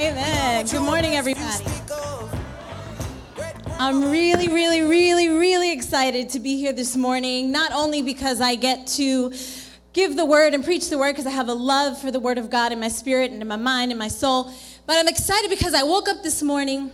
Amen. Good morning, everybody. I'm really, really, really, really excited to be here this morning, not only because I get to give the word and preach the word because I have a love for the word of God in my spirit and in my mind and my soul, but I'm excited because I woke up this morning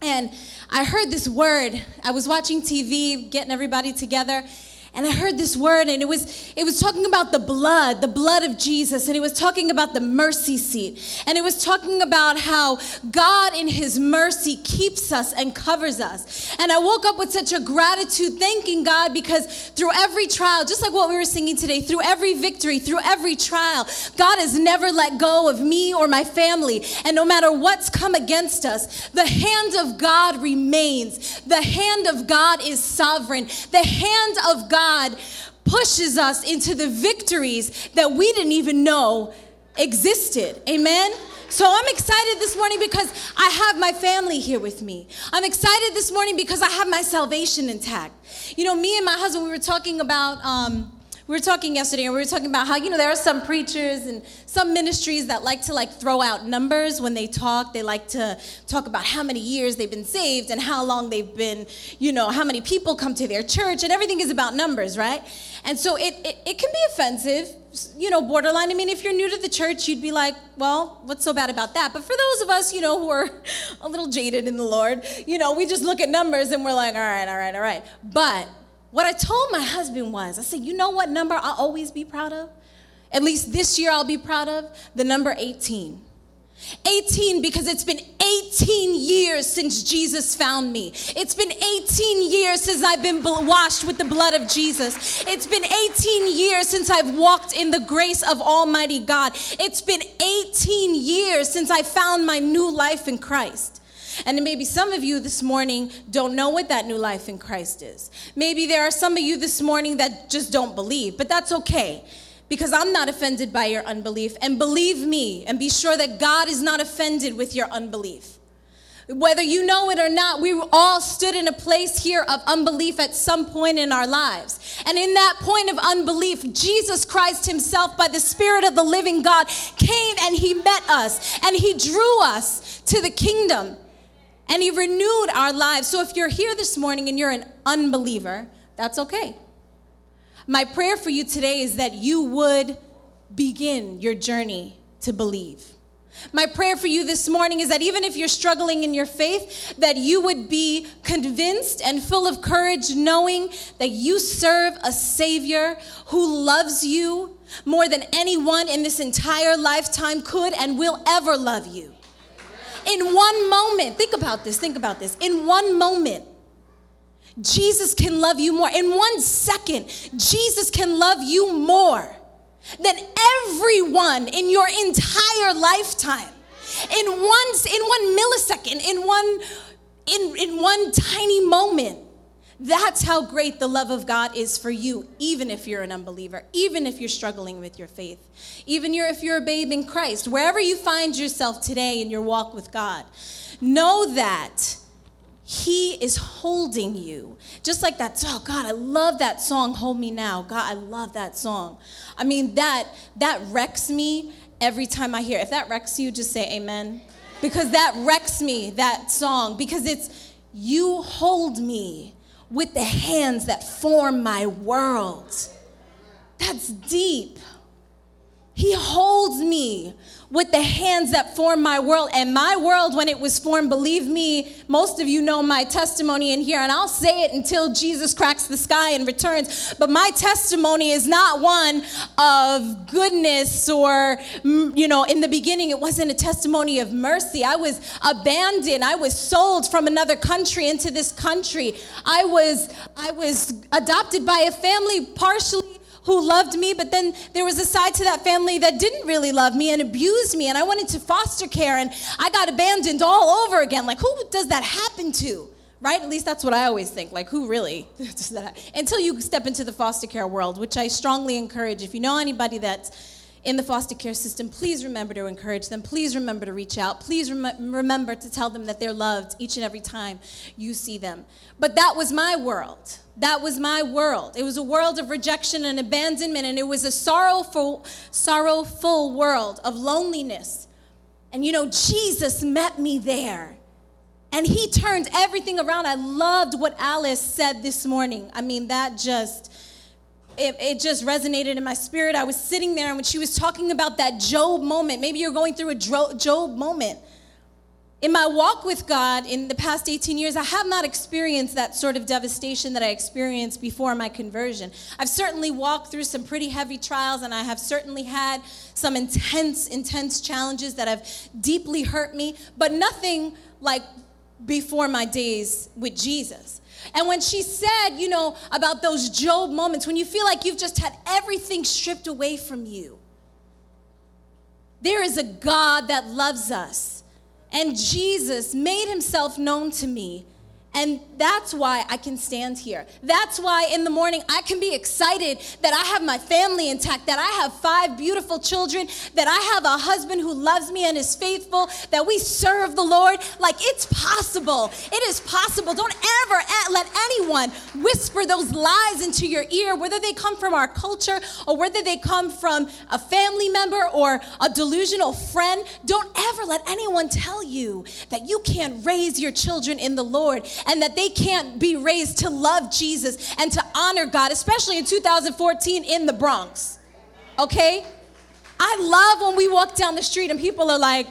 and I heard this word. I was watching TV, getting everybody together, and I heard this word and it was it was talking about the blood, the blood of Jesus, and it was talking about the mercy seat. And it was talking about how God in his mercy keeps us and covers us. And I woke up with such a gratitude thanking God because through every trial, just like what we were singing today, through every victory, through every trial, God has never let go of me or my family. And no matter what's come against us, the hand of God remains. The hand of God is sovereign. The hand of God God pushes us into the victories that we didn't even know existed. Amen? So I'm excited this morning because I have my family here with me. I'm excited this morning because I have my salvation intact. You know, me and my husband, we were talking about. Um, we were talking yesterday and we were talking about how you know there are some preachers and some ministries that like to like throw out numbers when they talk. They like to talk about how many years they've been saved and how long they've been you know how many people come to their church and everything is about numbers right? And so it, it, it can be offensive you know borderline. I mean if you're new to the church you'd be like well what's so bad about that? But for those of us you know who are a little jaded in the lord you know we just look at numbers and we're like all right all right all right. But what I told my husband was, I said, you know what number I'll always be proud of? At least this year I'll be proud of? The number 18. 18 because it's been 18 years since Jesus found me. It's been 18 years since I've been washed with the blood of Jesus. It's been 18 years since I've walked in the grace of Almighty God. It's been 18 years since I found my new life in Christ. And maybe some of you this morning don't know what that new life in Christ is. Maybe there are some of you this morning that just don't believe, but that's okay because I'm not offended by your unbelief. And believe me, and be sure that God is not offended with your unbelief. Whether you know it or not, we all stood in a place here of unbelief at some point in our lives. And in that point of unbelief, Jesus Christ Himself, by the Spirit of the living God, came and He met us and He drew us to the kingdom and He renewed our lives. So if you're here this morning and you're an unbeliever, that's okay. My prayer for you today is that you would begin your journey to believe. My prayer for you this morning is that even if you're struggling in your faith, that you would be convinced and full of courage, knowing that you serve a Savior who loves you more than anyone in this entire lifetime could and will ever love you. In one moment, think about this, think about this. In one moment, Jesus can love you more. In one second, Jesus can love you more than everyone in your entire lifetime. In one, in one millisecond, in one, in, in one tiny moment. That's how great the love of God is for you, even if you're an unbeliever, even if you're struggling with your faith, even if you're a babe in Christ, wherever you find yourself today in your walk with God. Know that He is holding you. Just like that. Oh, God, I love that song, Hold Me Now. God, I love that song. I mean, that that wrecks me every time I hear. It. If that wrecks you, just say amen. Because that wrecks me, that song, because it's you hold me with the hands that form my world. That's deep. He holds me with the hands that formed my world. And my world, when it was formed, believe me, most of you know my testimony in here, and I'll say it until Jesus cracks the sky and returns. But my testimony is not one of goodness or, you know, in the beginning, it wasn't a testimony of mercy. I was abandoned. I was sold from another country into this country. I was, I was adopted by a family partially who loved me, but then there was a side to that family that didn't really love me and abused me. And I went into foster care and I got abandoned all over again. Like, who does that happen to? Right? At least that's what I always think. Like, who really does that? Until you step into the foster care world, which I strongly encourage. If you know anybody that's in the foster care system, please remember to encourage them. Please remember to reach out. Please rem- remember to tell them that they're loved each and every time you see them. But that was my world. That was my world. It was a world of rejection and abandonment, and it was a sorrowful, sorrowful world of loneliness. And you know, Jesus met me there. And he turned everything around. I loved what Alice said this morning. I mean, that just it, it, just resonated in my spirit. I was sitting there, and when she was talking about that Job moment, maybe you're going through a Job moment. In my walk with God in the past 18 years, I have not experienced that sort of devastation that I experienced before my conversion. I've certainly walked through some pretty heavy trials, and I have certainly had some intense, intense challenges that have deeply hurt me, but nothing like before my days with Jesus. And when she said, you know, about those Job moments, when you feel like you've just had everything stripped away from you, there is a God that loves us. And Jesus made himself known to me and that's why I can stand here. That's why in the morning I can be excited that I have my family intact, that I have five beautiful children, that I have a husband who loves me and is faithful, that we serve the Lord. Like it's possible. It is possible. Don't ever eh, let anyone whisper those lies into your ear, whether they come from our culture or whether they come from a family member or a delusional friend. Don't ever let anyone tell you that you can't raise your children in the Lord and that they can't be raised to love Jesus and to honor God, especially in 2014 in the Bronx. Okay? I love when we walk down the street and people are like,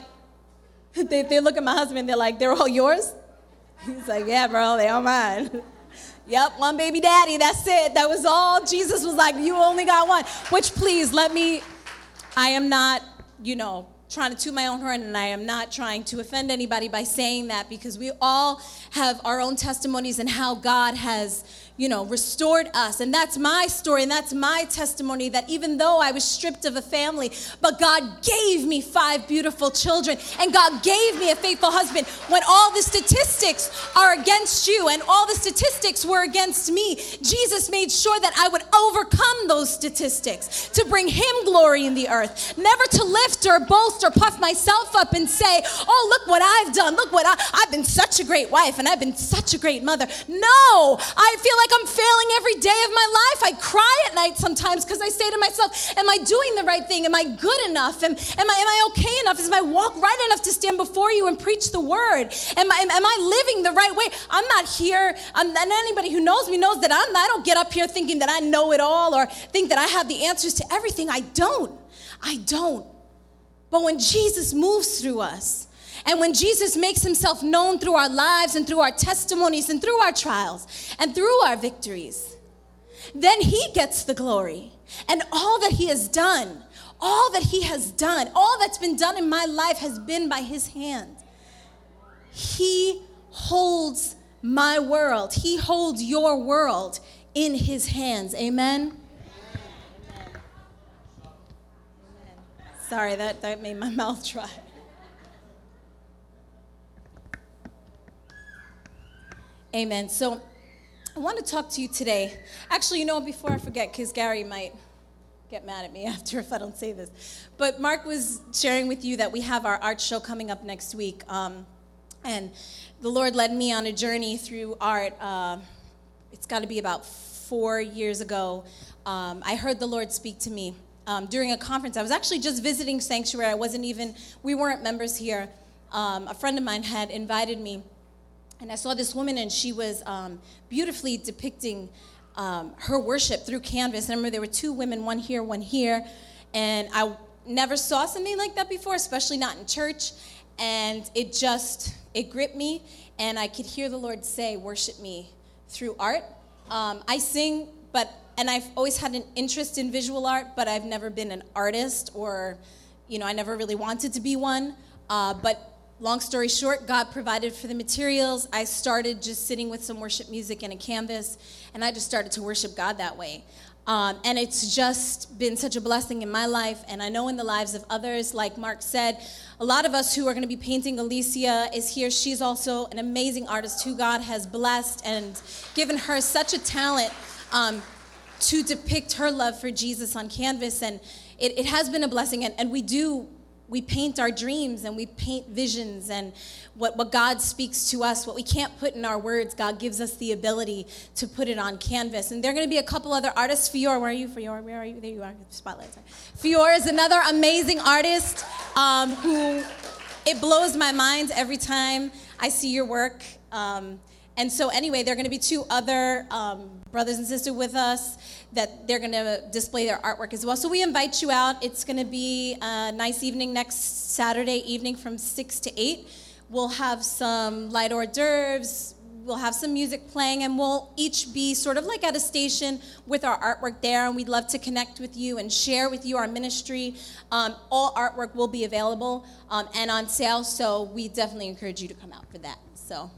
they, they look at my husband, they're like, they're all yours? He's like, yeah, bro, they all mine. yep, one baby daddy, that's it. That was all. Jesus was like, you only got one. Which, please, let me, I am not, you know, trying to toot my own horn, and I am not trying to offend anybody by saying that because we all have our own testimonies and how God has you know, restored us. And that's my story and that's my testimony that even though I was stripped of a family, but God gave me five beautiful children and God gave me a faithful husband when all the statistics are against you and all the statistics were against me. Jesus made sure that I would overcome those statistics to bring him glory in the earth, never to lift or boast or puff myself up and say, "Oh, look what I've done. Look what I, I've been such a great wife and I've been such a great mother." No, I feel like like I'm failing every day of my life. I cry at night sometimes because I say to myself, Am I doing the right thing? Am I good enough? Am, am, I, am I okay enough? Is my walk right enough to stand before you and preach the word? Am I, am I living the right way? I'm not here, I'm, and anybody who knows me knows that I'm, I don't get up here thinking that I know it all or think that I have the answers to everything. I don't. I don't. But when Jesus moves through us, and when Jesus makes himself known through our lives and through our testimonies and through our trials and through our victories, then he gets the glory. And all that he has done, all that he has done, all that's been done in my life has been by his hand. He holds my world, he holds your world in his hands. Amen. Sorry, that, that made my mouth dry. Amen. So I want to talk to you today. Actually, you know, before I forget, because Gary might get mad at me after if I don't say this. But Mark was sharing with you that we have our art show coming up next week. Um, and the Lord led me on a journey through art. Uh, it's got to be about four years ago. Um, I heard the Lord speak to me um, during a conference. I was actually just visiting Sanctuary. I wasn't even, we weren't members here. Um, a friend of mine had invited me and I saw this woman, and she was um, beautifully depicting um, her worship through canvas. And I remember there were two women, one here, one here. And I never saw something like that before, especially not in church. And it just, it gripped me. And I could hear the Lord say, Worship me through art. Um, I sing, but, and I've always had an interest in visual art, but I've never been an artist or, you know, I never really wanted to be one. Uh, but long story short, God provided for the materials. I started just sitting with some worship music and a canvas, and I just started to worship God that way. Um, and it's just been such a blessing in my life, and I know in the lives of others. Like Mark said, a lot of us who are going to be painting, Alicia is here. She's also an amazing artist who God has blessed and given her such a talent um, to depict her love for Jesus on canvas. And it, it has been a blessing, and, and we do we paint our dreams and we paint visions and what, what God speaks to us, what we can't put in our words, God gives us the ability to put it on canvas. And there are going to be a couple other artists. Fior, where are you? Fior, where are you? There you are. Spotlight. Fior is another amazing artist um, who it blows my mind every time I see your work. Um, and so, anyway, there are going to be two other um, brothers and sisters with us that they're going to display their artwork as well. So, we invite you out. It's going to be a nice evening next Saturday evening from 6 to 8. We'll have some light hors d'oeuvres, we'll have some music playing, and we'll each be sort of like at a station with our artwork there. And we'd love to connect with you and share with you our ministry. Um, all artwork will be available um, and on sale, so we definitely encourage you to come out for that. So.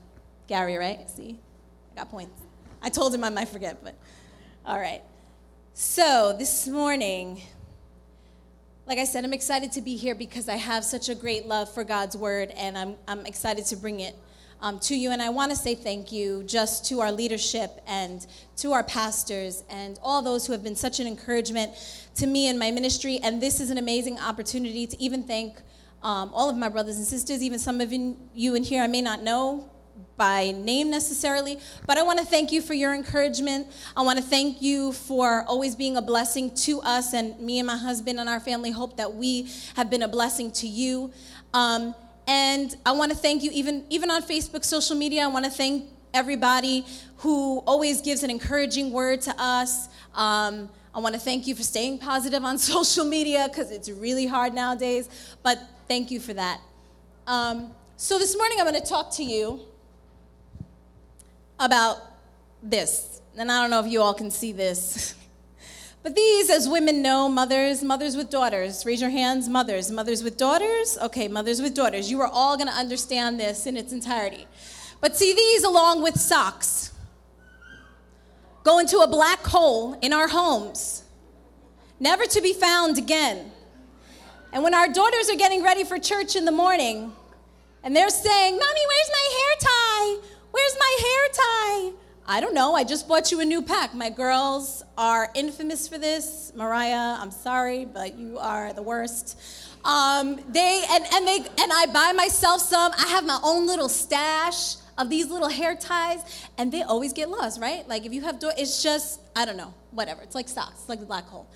Gary, right? See? I got points. I told him I might forget, but all right. So this morning, like I said, I'm excited to be here because I have such a great love for God's word, and I'm, I'm excited to bring it um, to you. And I want to say thank you just to our leadership and to our pastors and all those who have been such an encouragement to me and my ministry. And this is an amazing opportunity to even thank um, all of my brothers and sisters, even some of you in here I may not know by name necessarily, but I want to thank you for your encouragement. I want to thank you for always being a blessing to us, and me and my husband and our family hope that we have been a blessing to you. Um, and I want to thank you, even even on Facebook, social media. I want to thank everybody who always gives an encouraging word to us. Um, I want to thank you for staying positive on social media because it's really hard nowadays. But thank you for that. Um, so this morning I'm going to talk to you about this. And I don't know if you all can see this. But these, as women know, mothers, mothers with daughters, raise your hands, mothers, mothers with daughters. Okay, mothers with daughters. You are all to understand this in its entirety. But see these along with socks go into a black hole in our homes, never to be found again. And when our daughters are getting ready for church in the morning, and they're saying, Mommy, where's my hair tie? Where's my hair tie? I don't know. I just bought you a new pack. My girls are infamous for this. Mariah, I'm sorry, but you are the worst. Um, they and, and they and I buy myself some. I have my own little stash of these little hair ties, and they always get lost, right? Like if you have door, it's just I don't know, whatever. It's like socks, it's like the black hole.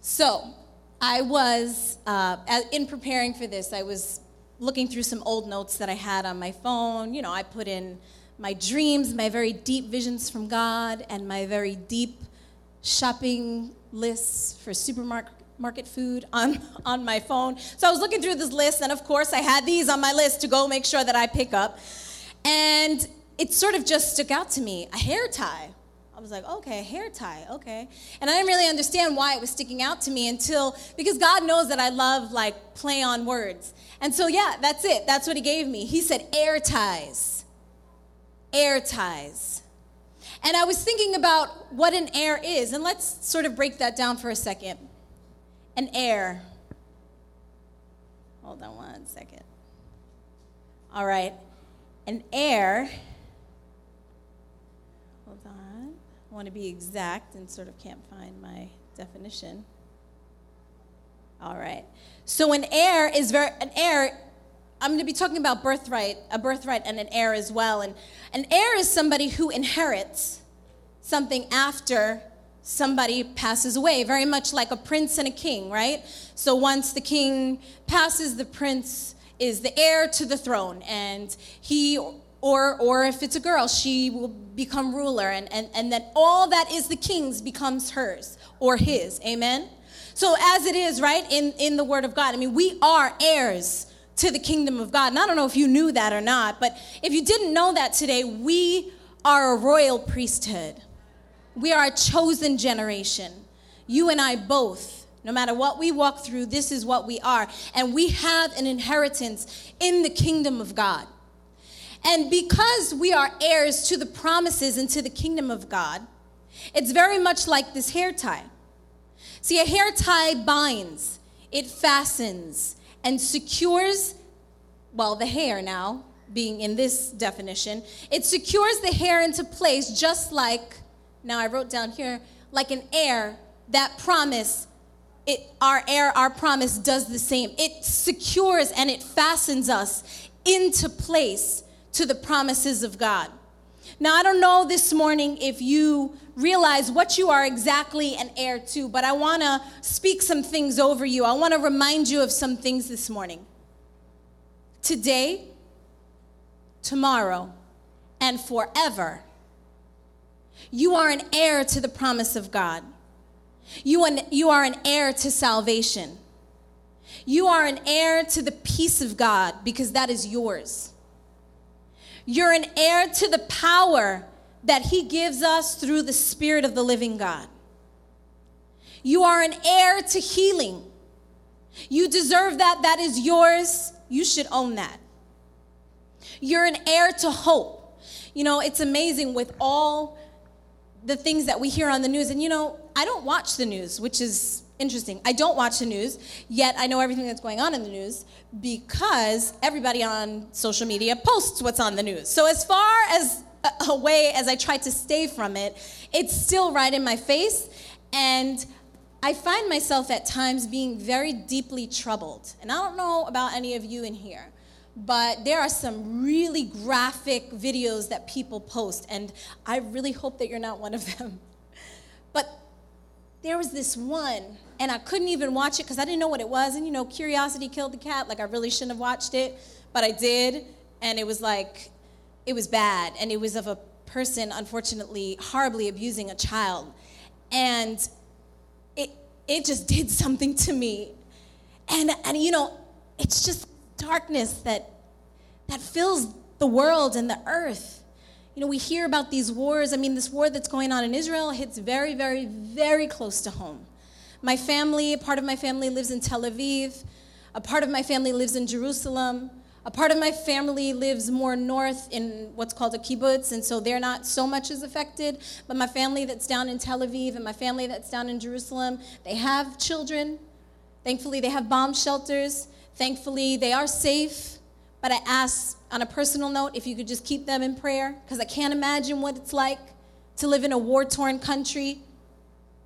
So I was uh, in preparing for this. I was looking through some old notes that I had on my phone. You know, I put in my dreams, my very deep visions from God, and my very deep shopping lists for supermarket market food on, on my phone. So I was looking through this list, and of course, I had these on my list to go make sure that I pick up. And it sort of just stuck out to me a hair tie. I was like, okay, hair tie, okay. And I didn't really understand why it was sticking out to me until, because God knows that I love like play on words. And so, yeah, that's it. That's what He gave me. He said, heir ties heir ties. And I was thinking about what an heir is, and let's sort of break that down for a second. An heir. Hold on one second. All right. An heir. Hold on. I want to be exact and sort of can't find my definition. All right. So an heir is very an heir I'm going to be talking about birthright, a birthright and an heir as well. And an heir is somebody who inherits something after somebody passes away, very much like a prince and a king, right? So once the king passes, the prince is the heir to the throne, and he or or if it's a girl, she will become ruler, and, and, and then all that is the king's becomes hers or his. Amen. So as it is, right, in, in the word of God, I mean, we are heirs to the kingdom of God. And I don't know if you knew that or not, but if you didn't know that today, we are a royal priesthood. We are a chosen generation. You and I both, no matter what we walk through, this is what we are. And we have an inheritance in the kingdom of God. And because we are heirs to the promises and to the kingdom of God, it's very much like this hair tie. See, a hair tie binds, it fastens, and secures, well, the hair now, being in this definition, it secures the hair into place just like, now I wrote down here, like an heir, that promise, it, our heir, our promise does the same. It secures and it fastens us into place to the promises of God. Now, I don't know this morning if you realize what you are exactly an heir to, but I want to speak some things over you. I want to remind you of some things this morning. today, tomorrow, and forever. You are an heir to the promise of God. You, an, you are an heir to salvation. You are an heir to the peace of God because that is yours. You're an heir to the power that He gives us through the Spirit of the living God. You are an heir to healing. You deserve that. That is yours. You should own that. You're an heir to hope. You know, it's amazing with all the things that we hear on the news. And you know, I don't watch the news, which is interesting. I don't watch the news, yet I know everything that's going on in the news because everybody on social media posts what's on the news. So, as far as a way as I try to stay from it, it's still right in my face. And I find myself at times being very deeply troubled. And I don't know about any of you in here, but there are some really graphic videos that people post, and I really hope that you're not one of them. But there was this one, and I couldn't even watch it because I didn't know what it was. And you know, curiosity killed the cat. Like, I really shouldn't have watched it, but I did. And it was like, it was bad. And it was of a person, unfortunately, horribly abusing a child. And it, it just did something to me. And, and you know, it's just darkness that, that fills the world and the earth. You know, we hear about these wars. I mean, this war that's going on in Israel hits very, very, very close to home. My family, part of my family lives in Tel Aviv, a part of my family lives in Jerusalem. A part of my family lives more north in what's called a kibbutz, and so they're not so much as affected. But my family that's down in Tel Aviv and my family that's down in Jerusalem, they have children. Thankfully, they have bomb shelters. Thankfully, they are safe. But I ask on a personal note if you could just keep them in prayer, because I can't imagine what it's like to live in a war torn country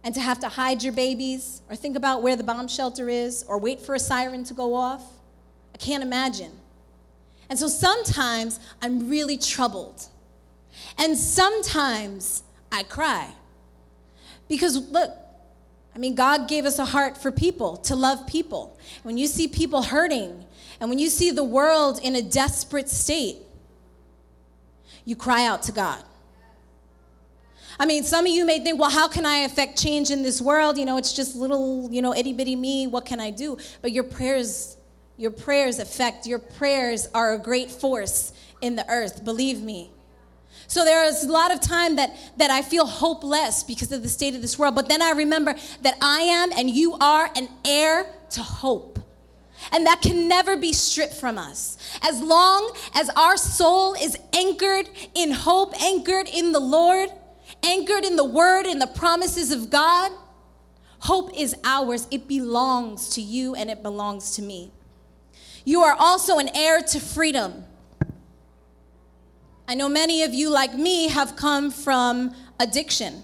and to have to hide your babies or think about where the bomb shelter is or wait for a siren to go off. I can't imagine. And so sometimes I'm really troubled. And sometimes I cry. Because look, I mean, God gave us a heart for people, to love people. When you see people hurting and when you see the world in a desperate state, you cry out to God. I mean, some of you may think, well, how can I affect change in this world? You know, it's just little, you know, itty bitty me. What can I do? But your prayers, your prayers affect, your prayers are a great force in the earth, believe me. So there is a lot of time that, that I feel hopeless because of the state of this world. But then I remember that I am and you are an heir to hope. And that can never be stripped from us. As long as our soul is anchored in hope, anchored in the Lord, anchored in the word and the promises of God, hope is ours. It belongs to you and it belongs to me. You are also an heir to freedom. I know many of you, like me, have come from addiction.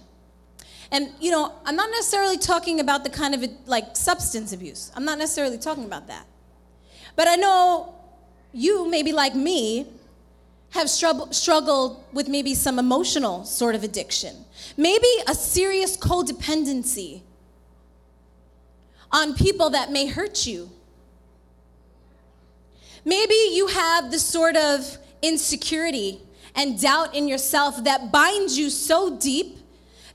And, you know, I'm not necessarily talking about the kind of like substance abuse. I'm not necessarily talking about that. But I know you, maybe like me, have struggled with maybe some emotional sort of addiction, maybe a serious codependency on people that may hurt you. Maybe you have the sort of insecurity and doubt in yourself that binds you so deep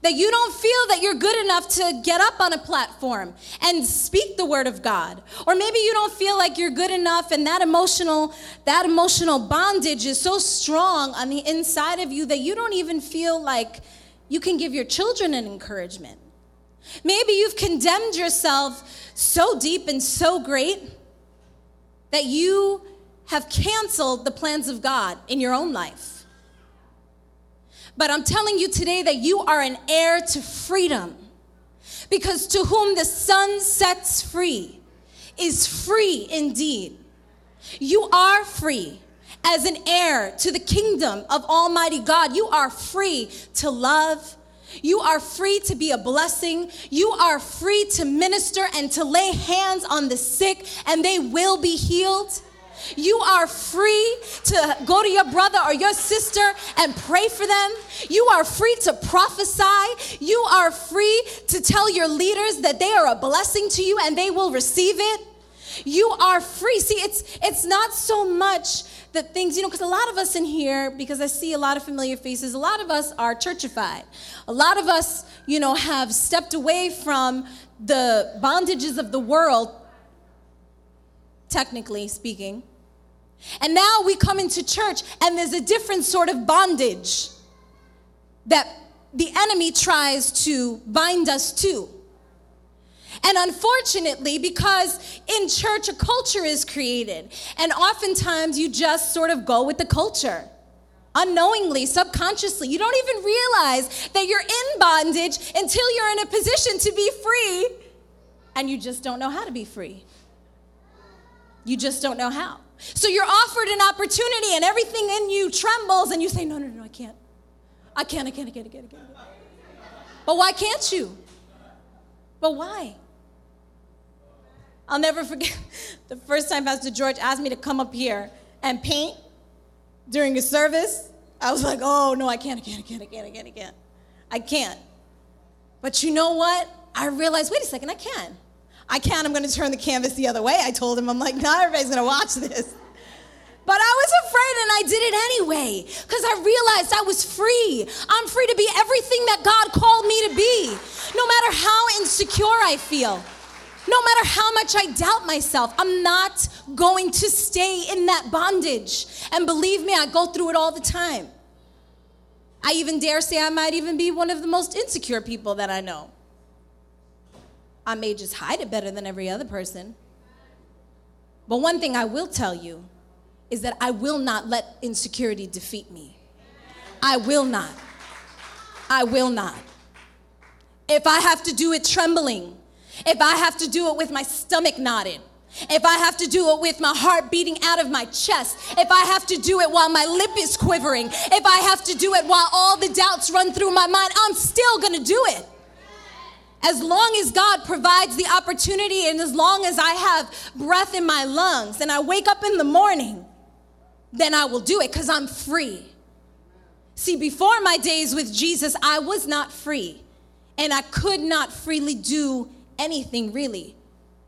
that you don't feel that you're good enough to get up on a platform and speak the word of God. Or maybe you don't feel like you're good enough and that emotional that emotional bondage is so strong on the inside of you that you don't even feel like you can give your children an encouragement. Maybe you've condemned yourself so deep and so great that you have canceled the plans of God in your own life. But I'm telling you today that you are an heir to freedom. Because to whom the Son sets free is free indeed. You are free as an heir to the kingdom of Almighty God. You are free to love. You are free to be a blessing. You are free to minister and to lay hands on the sick, and they will be healed. You are free to go to your brother or your sister and pray for them. You are free to prophesy. You are free to tell your leaders that they are a blessing to you and they will receive it. You are free. See, it's it's not so much that things, you know, because a lot of us in here, because I see a lot of familiar faces, a lot of us are churchified. A lot of us, you know, have stepped away from the bondages of the world, technically speaking. And now we come into church and there's a different sort of bondage that the enemy tries to bind us to. And unfortunately, because in church a culture is created, and oftentimes you just sort of go with the culture. Unknowingly, subconsciously, you don't even realize that you're in bondage until you're in a position to be free, and you just don't know how to be free. You just don't know how. So you're offered an opportunity, and everything in you trembles, and you say, No, no, no, I can't. I can't, I can't, I can't, I can't. But why can't you? But why? I'll never forget the first time Pastor George asked me to come up here and paint during a service. I was like, oh, no, I can't, I can't, I can't, I can't, I can't, I can't. I can't. But you know what? I realized, wait a second, I can. I can. I'm to turn the canvas the other way. I told him, I'm like, not everybody's to watch this. But I was afraid and I did it anyway because I realized I was free. I'm free to be everything that God called me to be, no matter how insecure I feel. No matter how much I doubt myself, I'm not going to stay in that bondage. And believe me, I go through it all the time. I even dare say I might even be one of the most insecure people that I know. I may just hide it better than every other person. But one thing I will tell you is that I will not let insecurity defeat me. I will not. I will not. If I have to do it trembling, if I have to do it with my stomach knotted, if I have to do it with my heart beating out of my chest, if I have to do it while my lip is quivering, if I have to do it while all the doubts run through my mind, I'm still gonna do it. As long as God provides the opportunity and as long as I have breath in my lungs and I wake up in the morning, then I will do it because I'm free. See, before my days with Jesus, I was not free and I could not freely do anything really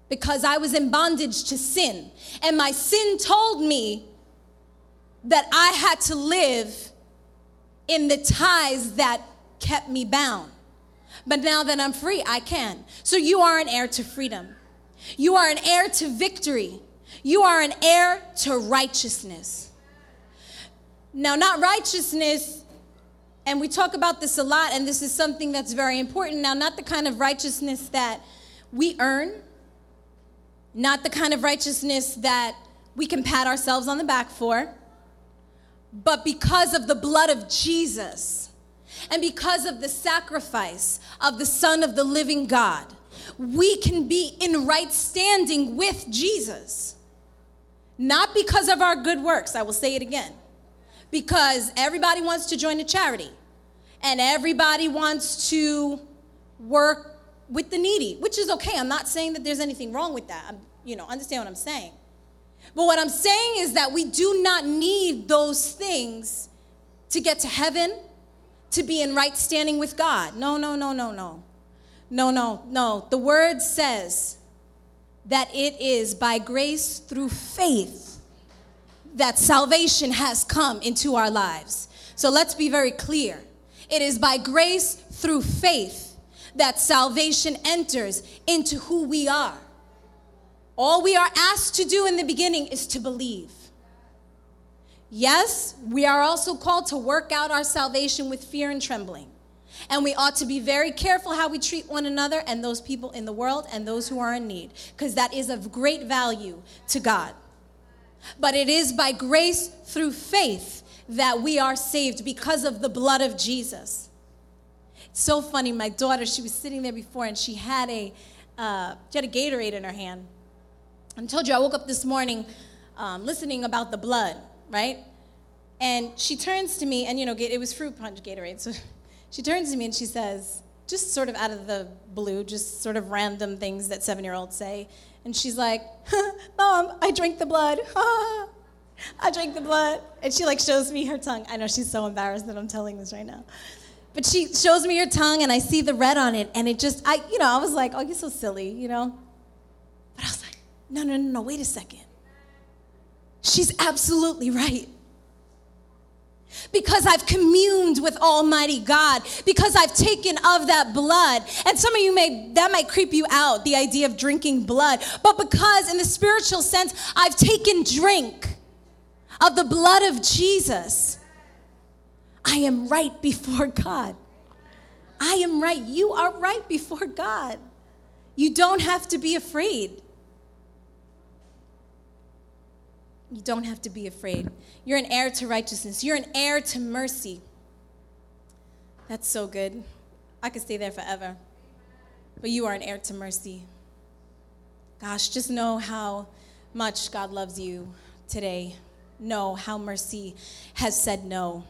because I was in bondage to sin. And my sin told me that I had to live in the ties that kept me bound. But now that I'm free, I can. So you are an heir to freedom. You are an heir to victory. You are an heir to righteousness. Now, not righteousness, and we talk about this a lot, and this is something that's very important. Now, not the kind of righteousness that we earn, not the kind of righteousness that we can pat ourselves on the back for, but because of the blood of Jesus and because of the sacrifice of the Son of the living God, we can be in right standing with Jesus. Not because of our good works, I will say it again, because everybody wants to join a charity and everybody wants to work with the needy, which is okay. I'm not saying that there's anything wrong with that. I'm, you know, understand what I'm saying. But what I'm saying is that we do not need those things to get to heaven, to be in right standing with God. No, no, no, no, no. No, no, no. The word says that it is by grace through faith that salvation has come into our lives. So let's be very clear. It is by grace through faith that salvation enters into who we are. All we are asked to do in the beginning is to believe. Yes, we are also called to work out our salvation with fear and trembling. And we ought to be very careful how we treat one another and those people in the world and those who are in need, because that is of great value to God. But it is by grace through faith that we are saved because of the blood of Jesus so funny. My daughter, she was sitting there before and she had a, uh, she had a Gatorade in her hand. I told you I woke up this morning um, listening about the blood, right? And she turns to me, and you know, it was fruit punch Gatorade. So she turns to me and she says, just sort of out of the blue, just sort of random things that seven year olds say. And she's like, Mom, I drank the blood. I drank the blood. And she like shows me her tongue. I know she's so embarrassed that I'm telling this right now. But she shows me her tongue and I see the red on it and it just, I, you know, I was like, oh, you're so silly, you know? But I was like, no, no, no, no, wait a second. She's absolutely right. Because I've communed with Almighty God, because I've taken of that blood. And some of you may, that might creep you out, the idea of drinking blood. But because, in the spiritual sense, I've taken drink of the blood of Jesus, I am right before God. I am right. You are right before God. You don't have to be afraid. You don't have to be afraid. You're an heir to righteousness, you're an heir to mercy. That's so good. I could stay there forever. But you are an heir to mercy. Gosh, just know how much God loves you today. Know how mercy has said no.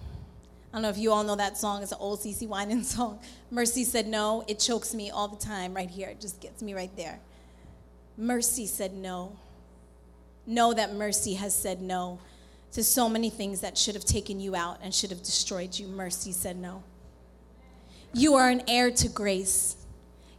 I don't know if you all know that song. It's an old CeCe Winans song. Mercy said no. It chokes me all the time right here. It just gets me right there. Mercy said no. Know that mercy has said no to so many things that should have taken you out and should have destroyed you. Mercy said no. You are an heir to grace.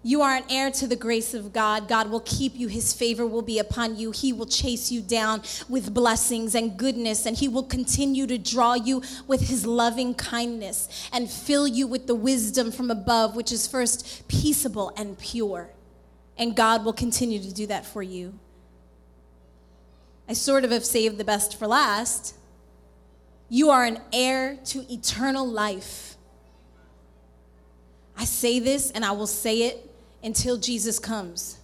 You are an heir to the grace of God. God will keep you. His favor will be upon you. He will chase you down with blessings and goodness, and He will continue to draw you with His loving kindness and fill you with the wisdom from above, which is first peaceable and pure. And God will continue to do that for you. I sort of have saved the best for last. You are an heir to eternal life. I say this and I will say it until Jesus comes.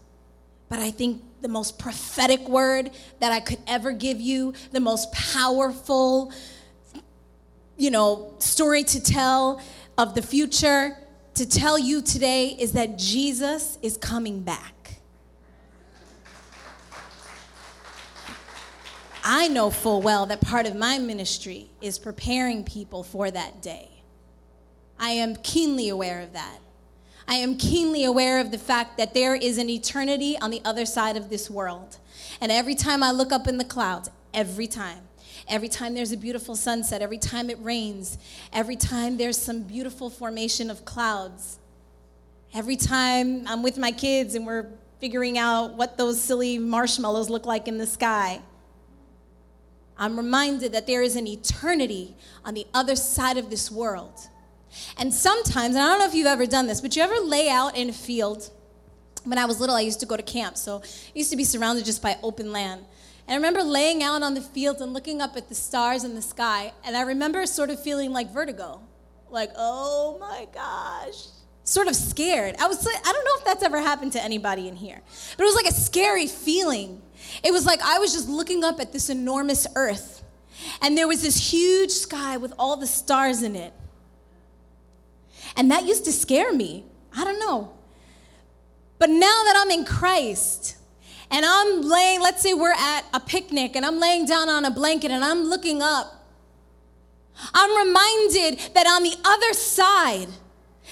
But I think the most prophetic word that I could ever give you, the most powerful, you know, story to tell of the future to tell you today is that Jesus is coming back. I know full well that part of my ministry is preparing people for that day. I am keenly aware of that. I am keenly aware of the fact that there is an eternity on the other side of this world. And every time I look up in the clouds, every time, every time there's a beautiful sunset, every time it rains, every time there's some beautiful formation of clouds, every time I'm with my kids and we're figuring out what those silly marshmallows look like in the sky, I'm reminded that there is an eternity on the other side of this world. And sometimes, and I don't know if you've ever done this, but you ever lay out in a field? When I was little, I used to go to camp, so I used to be surrounded just by open land. And I remember laying out on the field and looking up at the stars in the sky, and I remember sort of feeling like vertigo. Like, oh my gosh. Sort of scared. I was I don't know if that's ever happened to anybody in here. But it was like a scary feeling. It was like I was just looking up at this enormous earth, and there was this huge sky with all the stars in it. And that used to scare me. I don't know. But now that I'm in Christ, and I'm laying, let's say we're at a picnic, and I'm laying down on a blanket and I'm looking up, I'm reminded that on the other side,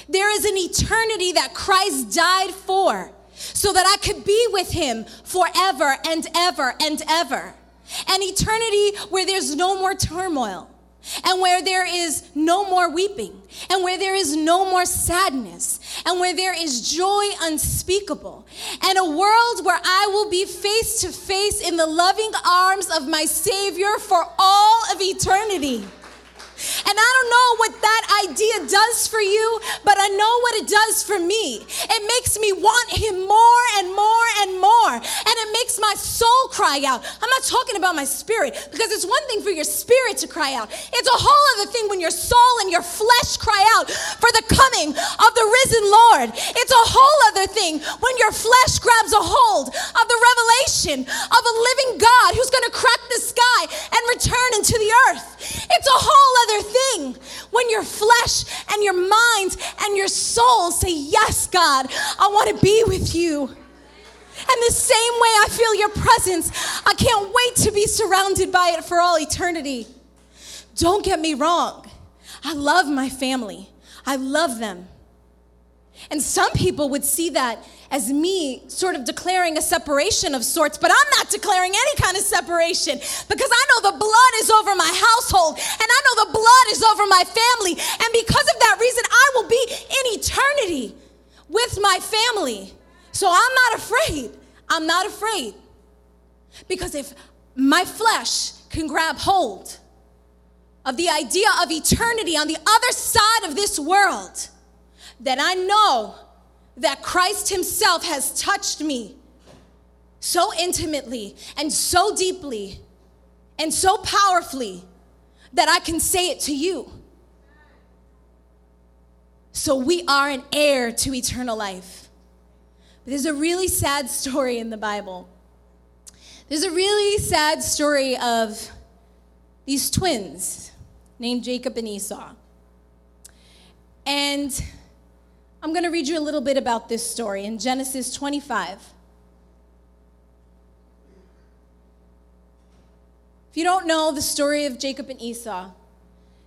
there is an eternity that Christ died for so that I could be with him forever and ever and ever. An eternity where there's no more turmoil and where there is no more weeping and where there is no more sadness and where there is joy unspeakable and a world where I will be face to face in the loving arms of my Savior for all of eternity. And I don't know what that idea does for you, but I know what it does for me. It makes me want Him more and more and more. And it makes my soul cry out. I'm not talking about my spirit, because it's one thing for your spirit to cry out, it's a whole other thing when your soul and your flesh cry out for the coming of the risen Lord. It's a whole other thing when your flesh grabs a hold of the revelation of a living God who's going to crack the sky and return into the earth. It's a whole other thing when your flesh and your mind and your soul say, Yes, God, I want to be with you. And the same way I feel your presence, I can't wait to be surrounded by it for all eternity. Don't get me wrong, I love my family, I love them. And some people would see that as me sort of declaring a separation of sorts, but I'm not declaring any kind of separation because I know the blood is over my household and I know the blood is over my family. And because of that reason, I will be in eternity with my family. So I'm not afraid. I'm not afraid. Because if my flesh can grab hold of the idea of eternity on the other side of this world, then I know that Christ Himself has touched me so intimately and so deeply and so powerfully that I can say it to you. So we are an heir to eternal life. But there's a really sad story in the Bible. There's a really sad story of these twins named Jacob and Esau. And I'm going to read you a little bit about this story in Genesis 25. If you don't know the story of Jacob and Esau,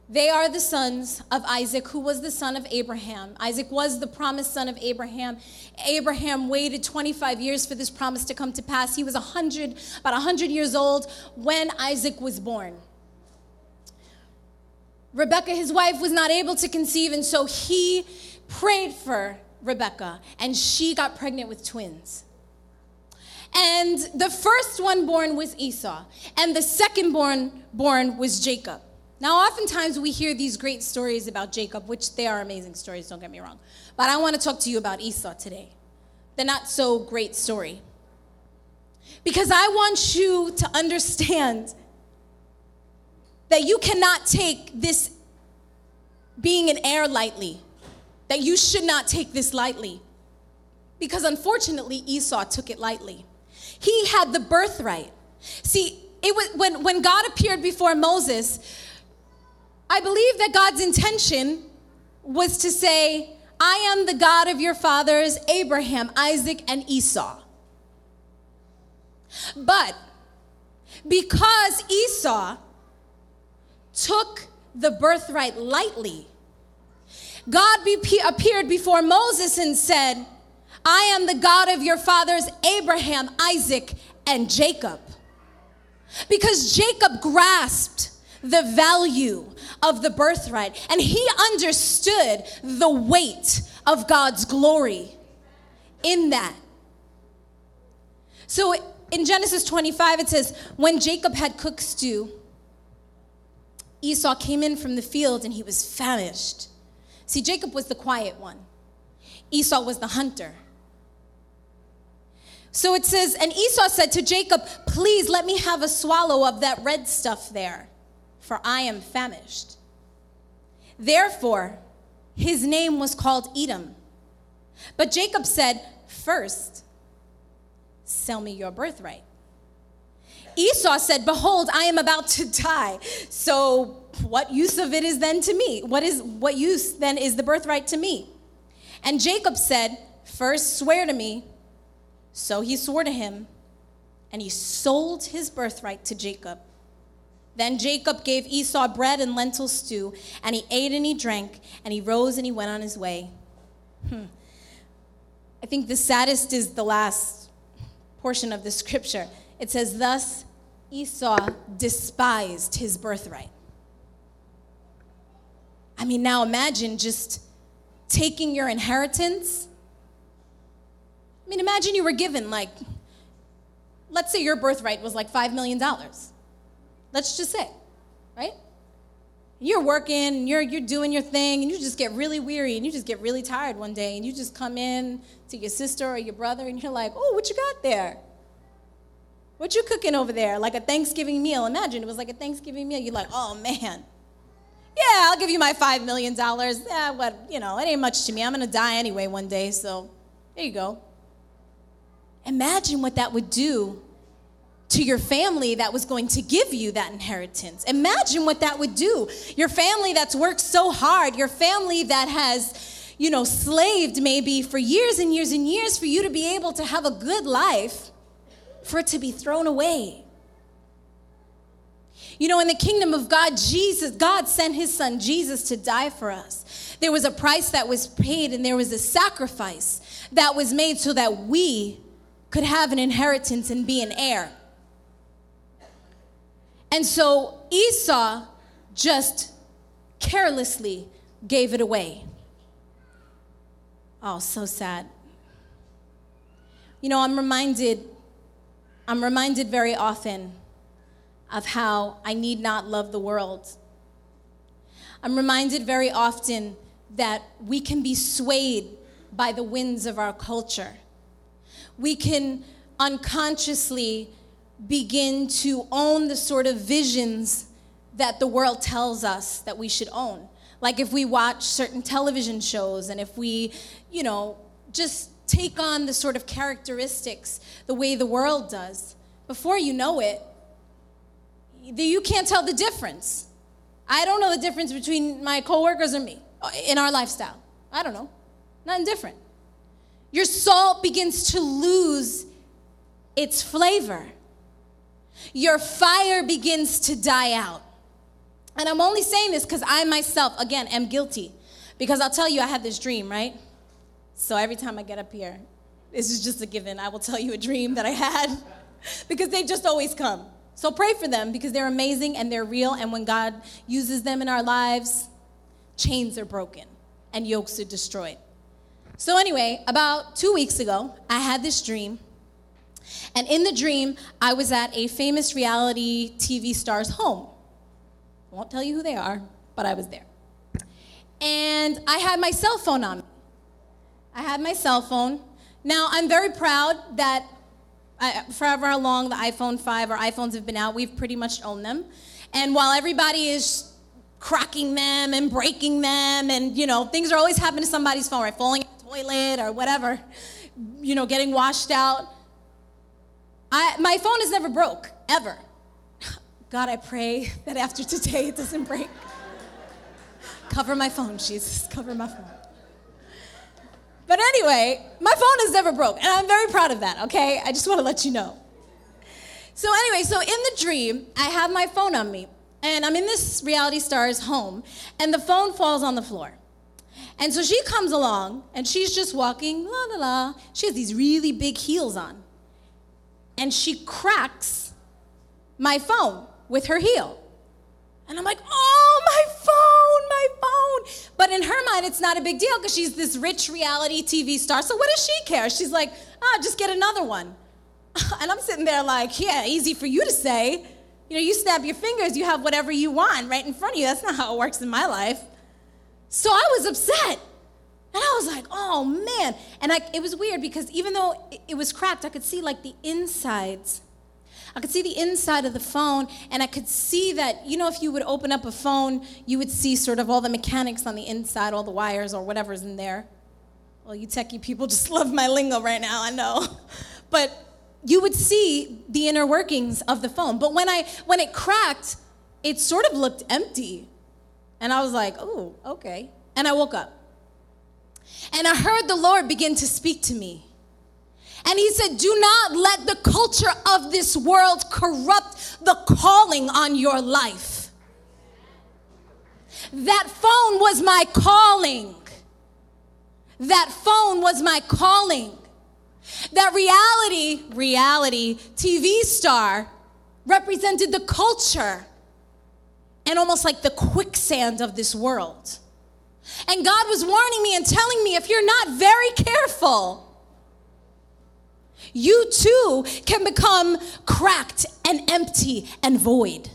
they are the sons of Isaac, who was the son of Abraham. Isaac was the promised son of Abraham. Abraham waited 25 years for this promise to come to pass. He was 100, about 100 years old when Isaac was born. Rebecca, his wife, was not able to conceive, and so he prayed for Rebecca, and she got pregnant with twins. And the first one born was Esau, and the second born, born was Jacob. Now, oftentimes we hear these great stories about Jacob, which they are amazing stories, don't get me wrong. But I want to talk to you about Esau today, the not so great story. Because I want you to understand that you cannot take this being an heir lightly, that you should not take this lightly. Because unfortunately, Esau took it lightly. He had the birthright. See, it was when, when God appeared before Moses, I believe that God's intention was to say, I am the God of your fathers, Abraham, Isaac, and Esau. But because Esau took the birthright lightly, God be- appeared before Moses and said, I am the God of your fathers, Abraham, Isaac, and Jacob. Because Jacob grasped the value of the birthright and he understood the weight of God's glory in that. So in Genesis 25, it says, When Jacob had cooked stew, Esau came in from the field and he was famished. See, Jacob was the quiet one, Esau was the hunter. So it says, and Esau said to Jacob, Please let me have a swallow of that red stuff there, for I am famished. Therefore, his name was called Edom. But Jacob said, First, sell me your birthright. Esau said, Behold, I am about to die. So what use of it is then to me? What is what use then is the birthright to me? And Jacob said, First swear to me so he swore to him, and he sold his birthright to Jacob. Then Jacob gave Esau bread and lentil stew, and he ate and he drank, and he rose and he went on his way. Hmm. I think the saddest is the last portion of the scripture. It says, Thus Esau despised his birthright. I mean, now imagine just taking your inheritance I mean, imagine you were given like, let's say your birthright was like $5 million. Let's just say, right? You're working, you're, you're doing your thing, and you just get really weary, and you just get really tired one day, and you just come in to your sister or your brother, and you're like, oh, what you got there? What you cooking over there? Like a Thanksgiving meal. Imagine it was like a Thanksgiving meal. You're like, oh man. Yeah, I'll give you my five million dollars. Yeah, what you know, it ain't much to me. I'm gonna die anyway one day, so there you go. Imagine what that would do to your family that was going to give you that inheritance. Imagine what that would do. Your family that's worked so hard, your family that has, you know, slaved maybe for years and years and years for you to be able to have a good life, for it to be thrown away. You know, in the kingdom of God, Jesus, God sent his son Jesus to die for us. There was a price that was paid and there was a sacrifice that was made so that we could have an inheritance and be an heir. And so Esau just carelessly gave it away. Oh, so sad. You know, I'm reminded I'm reminded very often of how I need not love the world. I'm reminded very often that we can be swayed by the winds of our culture. We can unconsciously begin to own the sort of visions that the world tells us that we should own. Like if we watch certain television shows and if we, you know, just take on the sort of characteristics the way the world does, before you know it, you can't tell the difference. I don't know the difference between my coworkers and me uh, in our lifestyle. I don't know. Nothing different. Your salt begins to lose its flavor. Your fire begins to die out. And I'm only saying this because I myself, again, am guilty. Because I'll tell you, I had this dream, right? So every time I get up here, this is just a given. I will tell you a dream that I had because they just always come. So pray for them because they're amazing and they're real. And when God uses them in our lives, chains are broken and yokes are destroyed. So, anyway, about two weeks ago, I had this dream. And in the dream, I was at a famous reality TV star's home. I won't tell you who they are, but I was there. And I had my cell phone on me. I had my cell phone. Now, I'm very proud that I, forever along the iPhone 5 or iPhones have been out, we've pretty much owned them. And while everybody is cracking them and breaking them, and you know, things are always happening to somebody's phone, right? Falling in the toilet or whatever, you know, getting washed out. I, my phone has never broke, ever. God, I pray that after today it doesn't break. cover my phone, Jesus, cover my phone. But anyway, my phone is never broke, and I'm very proud of that, okay? I just want to let you know. So, anyway, so in the dream, I have my phone on me, and I'm in this reality star's home, and the phone falls on the floor. And so she comes along, and she's just walking, la la la. She has these really big heels on. And she cracks my phone with her heel. And I'm like, oh, my phone, my phone. But in her mind, it's not a big deal because she's this rich reality TV star. So what does she care? She's like, ah, oh, just get another one. And I'm sitting there like, yeah, easy for you to say. You know, you snap your fingers, you have whatever you want right in front of you. That's not how it works in my life. So I was upset. And I was like, oh man. And I, it was weird because even though it was cracked, I could see like the insides I could see the inside of the phone, and I could see that, you know, if you would open up a phone, you would see sort of all the mechanics on the inside, all the wires or whatever's in there. Well, you techie people just love my lingo right now, I know. But you would see the inner workings of the phone. But when I when it cracked, it sort of looked empty. And I was like, "Oh, okay." And I woke up. And I heard the Lord begin to speak to me. And he said, Do not let the culture of this world corrupt the calling on your life. That phone was my calling. That phone was my calling. That reality, reality TV star represented the culture and almost like the quicksand of this world. And God was warning me and telling me if you're not very careful, you too can become cracked and empty and void.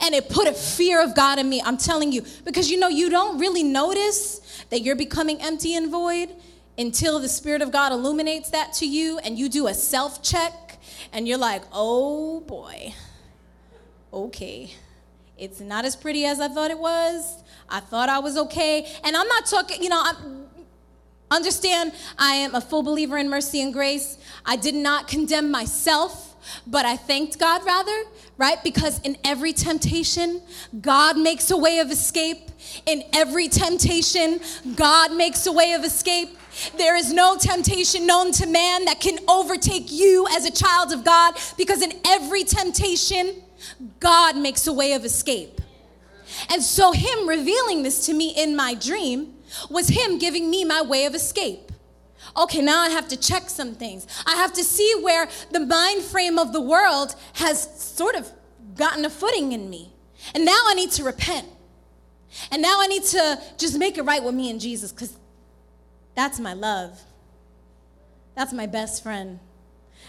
And it put a fear of God in me. I'm telling you, because you know, you don't really notice that you're becoming empty and void until the Spirit of God illuminates that to you and you do a self check and you're like, oh boy, okay. It's not as pretty as I thought it was. I thought I was okay. And I'm not talking, you know, I'm, Understand, I am a full believer in mercy and grace. I did not condemn myself, but I thanked God rather, right? Because in every temptation, God makes a way of escape. In every temptation, God makes a way of escape. There is no temptation known to man that can overtake you as a child of God because in every temptation, God makes a way of escape. And so, Him revealing this to me in my dream was Him giving me my way of escape. Okay, now I have to check some things. I have to see where the mind frame of the world has sort of gotten a footing in me. And now I need to repent. And now I need to just make it right with me and Jesus because that's my love. That's my best friend.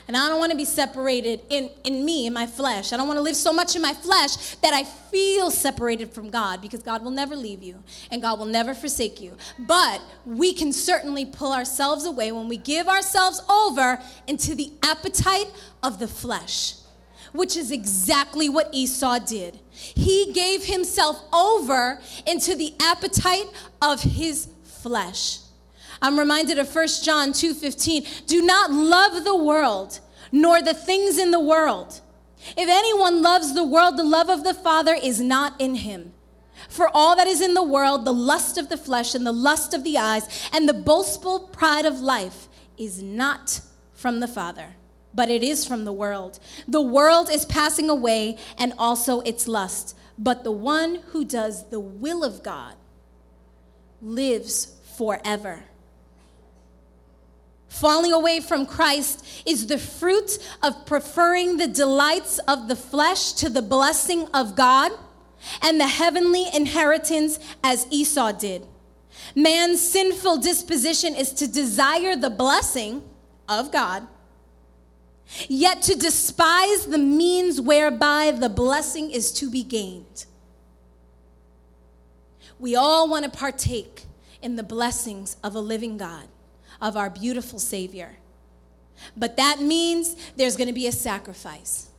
And I don't want to be separated in, in me, in my flesh. I don't want to live so much in my flesh that I feel separated from God because God will never leave you and God will never forsake you. But we can certainly pull ourselves away when we give ourselves over into the appetite of the flesh, which is exactly what Esau did. He gave himself over into the appetite of his flesh. I'm reminded of 1 John 2:15. Do not love the world, nor the things in the world. If anyone loves the world, the love of the Father is not in him. For all that is in the world, the lust of the flesh and the lust of the eyes and the boastful pride of life is not from the Father, but it is from the world. The world is passing away and also its lust, but the one who does the will of God lives forever. Falling away from Christ is the fruit of preferring the delights of the flesh to the blessing of God and the heavenly inheritance as Esau did. Man's sinful disposition is to desire the blessing of God, yet to despise the means whereby the blessing is to be gained. We all want to partake in the blessings of a living God of our beautiful Savior. But that means there's going to be a sacrifice.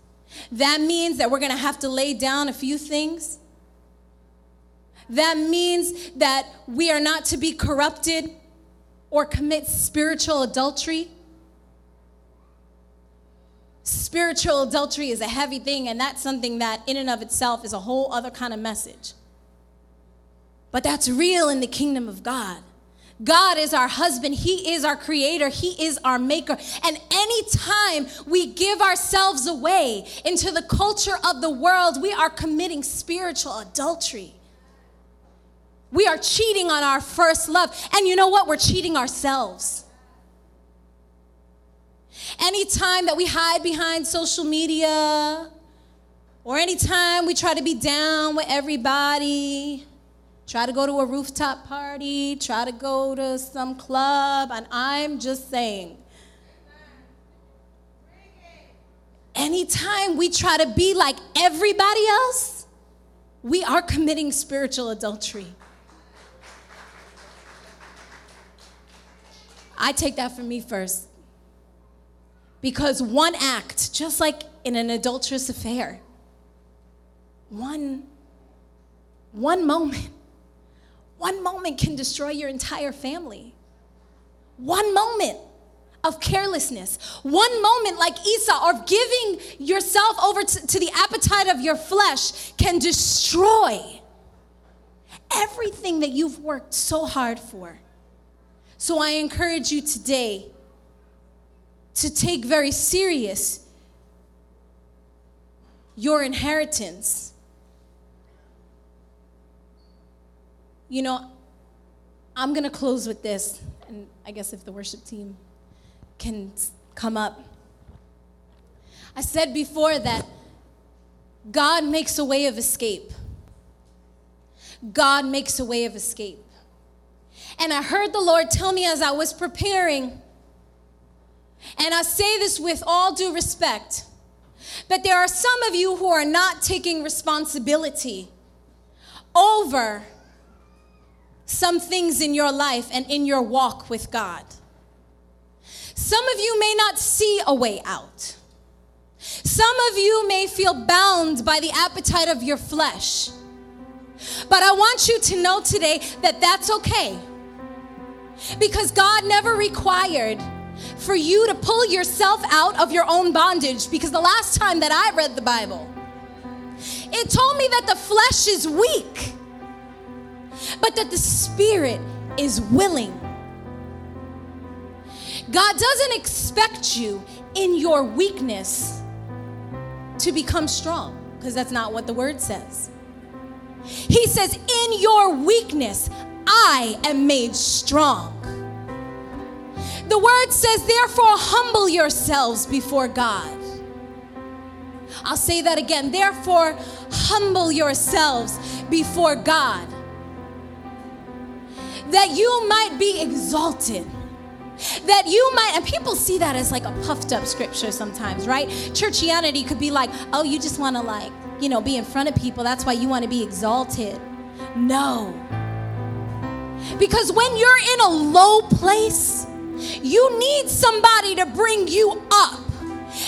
That means that we're going to have to lay down a few things. That means that we are not to be corrupted or commit spiritual adultery. Spiritual adultery is a heavy thing, and that's something that, in and of itself, is a whole other kind of message. But that's real in the kingdom of God. God is our husband. He is our creator. He is our maker. And anytime we give ourselves away into the culture of the world, we are committing spiritual adultery. We are cheating on our first love. And you know what? We're cheating ourselves. Anytime that we hide behind social media, or anytime we try to be down with everybody, try to go to a rooftop party, try to go to some club, and I'm just saying. Anytime we try to be like everybody else, we are committing spiritual adultery. I take that for me first. Because one act, just like in an adulterous affair, one, one moment one moment can destroy your entire family. One moment of carelessness, one moment like Esau, of giving yourself over to, to the appetite of your flesh, can destroy everything that you've worked so hard for. So I encourage you today to take very serious your inheritance You know, I'm going to close with this, and I guess if the worship team can come up. I said before that God makes a way of escape. God makes a way of escape. And I heard the Lord tell me as I was preparing, and I say this with all due respect, but there are some of you who are not taking responsibility over some things in your life and in your walk with God. Some of you may not see a way out. Some of you may feel bound by the appetite of your flesh. But I want you to know today that that's okay. Because God never required for you to pull yourself out of your own bondage. Because the last time that I read the Bible, it told me that the flesh is weak but that the spirit is willing. God doesn't expect you in your weakness to become strong, because that's not what the word says. He says, In your weakness, I am made strong. The word says, Therefore, humble yourselves before God. I'll say that again. Therefore, humble yourselves before God that you might be exalted. that you might, and people see that as like a puffed up scripture sometimes, right? Churchianity could be like, oh, you just want to like, you know, be in front of people. That's why you want to be exalted. No. Because when you're in a low place, you need somebody to bring you up.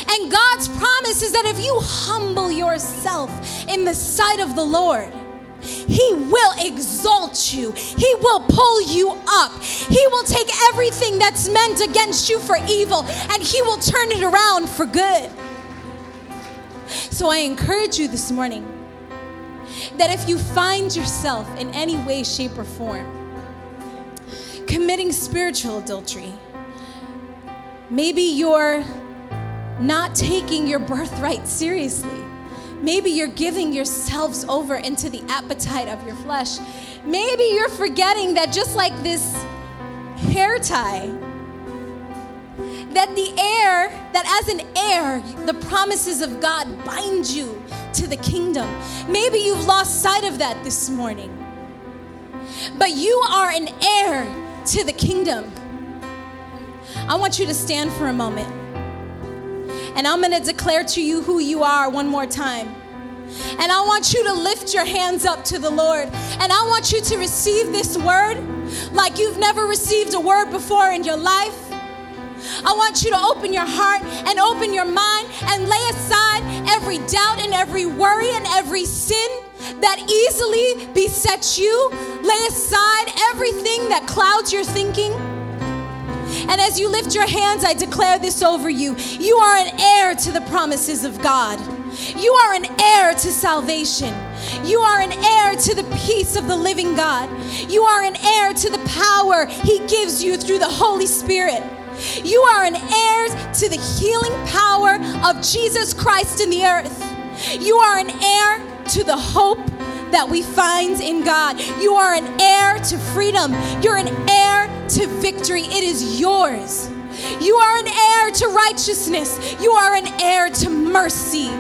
And God's promise is that if you humble yourself in the sight of the Lord, he will exalt you. He will pull you up. He will take everything that's meant against you for evil and He will turn it around for good. So I encourage you this morning that if you find yourself in any way, shape, or form committing spiritual adultery, maybe you're not taking your birthright seriously. Maybe you're giving yourselves over into the appetite of your flesh. Maybe you're forgetting that just like this hair tie, that the heir, that as an heir, the promises of God bind you to the kingdom. Maybe you've lost sight of that this morning. But you are an heir to the kingdom. I want you to stand for a moment. And I'm going to declare to you who you are one more time. And I want you to lift your hands up to the Lord. And I want you to receive this word like you've never received a word before in your life. I want you to open your heart and open your mind and lay aside every doubt and every worry and every sin that easily besets you. Lay aside everything that clouds your thinking. And as you lift your hands, I declare this over you. You are an heir to the promises of God. You are an heir to salvation. You are an heir to the peace of the living God. You are an heir to the power He gives you through the Holy Spirit. You are an heir to the healing power of Jesus Christ in the earth. You are an heir to the hope that we find in God. You are an heir to freedom. You're an heir to victory. It is yours. You are an heir to righteousness. You are an heir to mercy.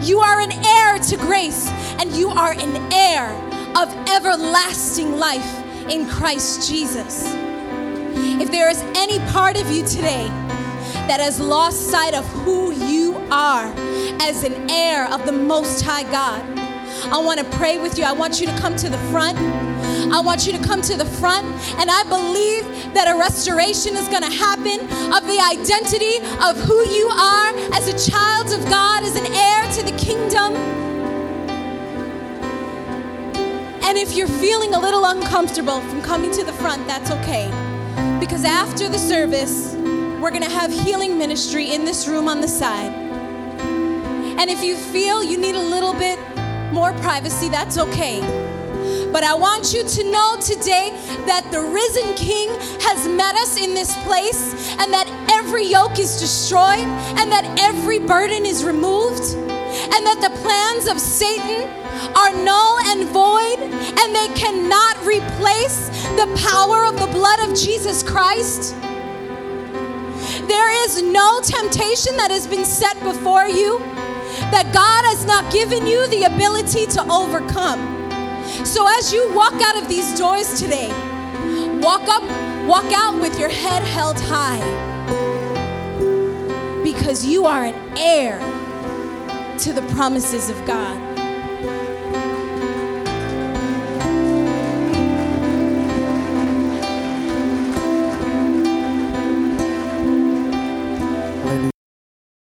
You are an heir to grace, and you are an heir of everlasting life in Christ Jesus. If there is any part of you today that has lost sight of who you are as an heir of the Most High God, I want to pray with you. I want you to come to the front. I want you to come to the front, and I believe that a restoration is going to happen of the identity of who you are as a child of God, as an heir to the kingdom. And if you're feeling a little uncomfortable from coming to the front, that's okay. Because after the service, we're going to have healing ministry in this room on the side. And if you feel you need a little bit more privacy, that's okay. But I want you to know today that the risen King has met us in this place and that every yoke is destroyed and that every burden is removed and that the plans of Satan are null and void and they cannot replace the power of the blood of Jesus Christ. There is no temptation that has been set before you that God has not given you the ability to overcome. So as you walk out of these doors today, walk up, walk out with your head held high because you are an heir to the promises of God.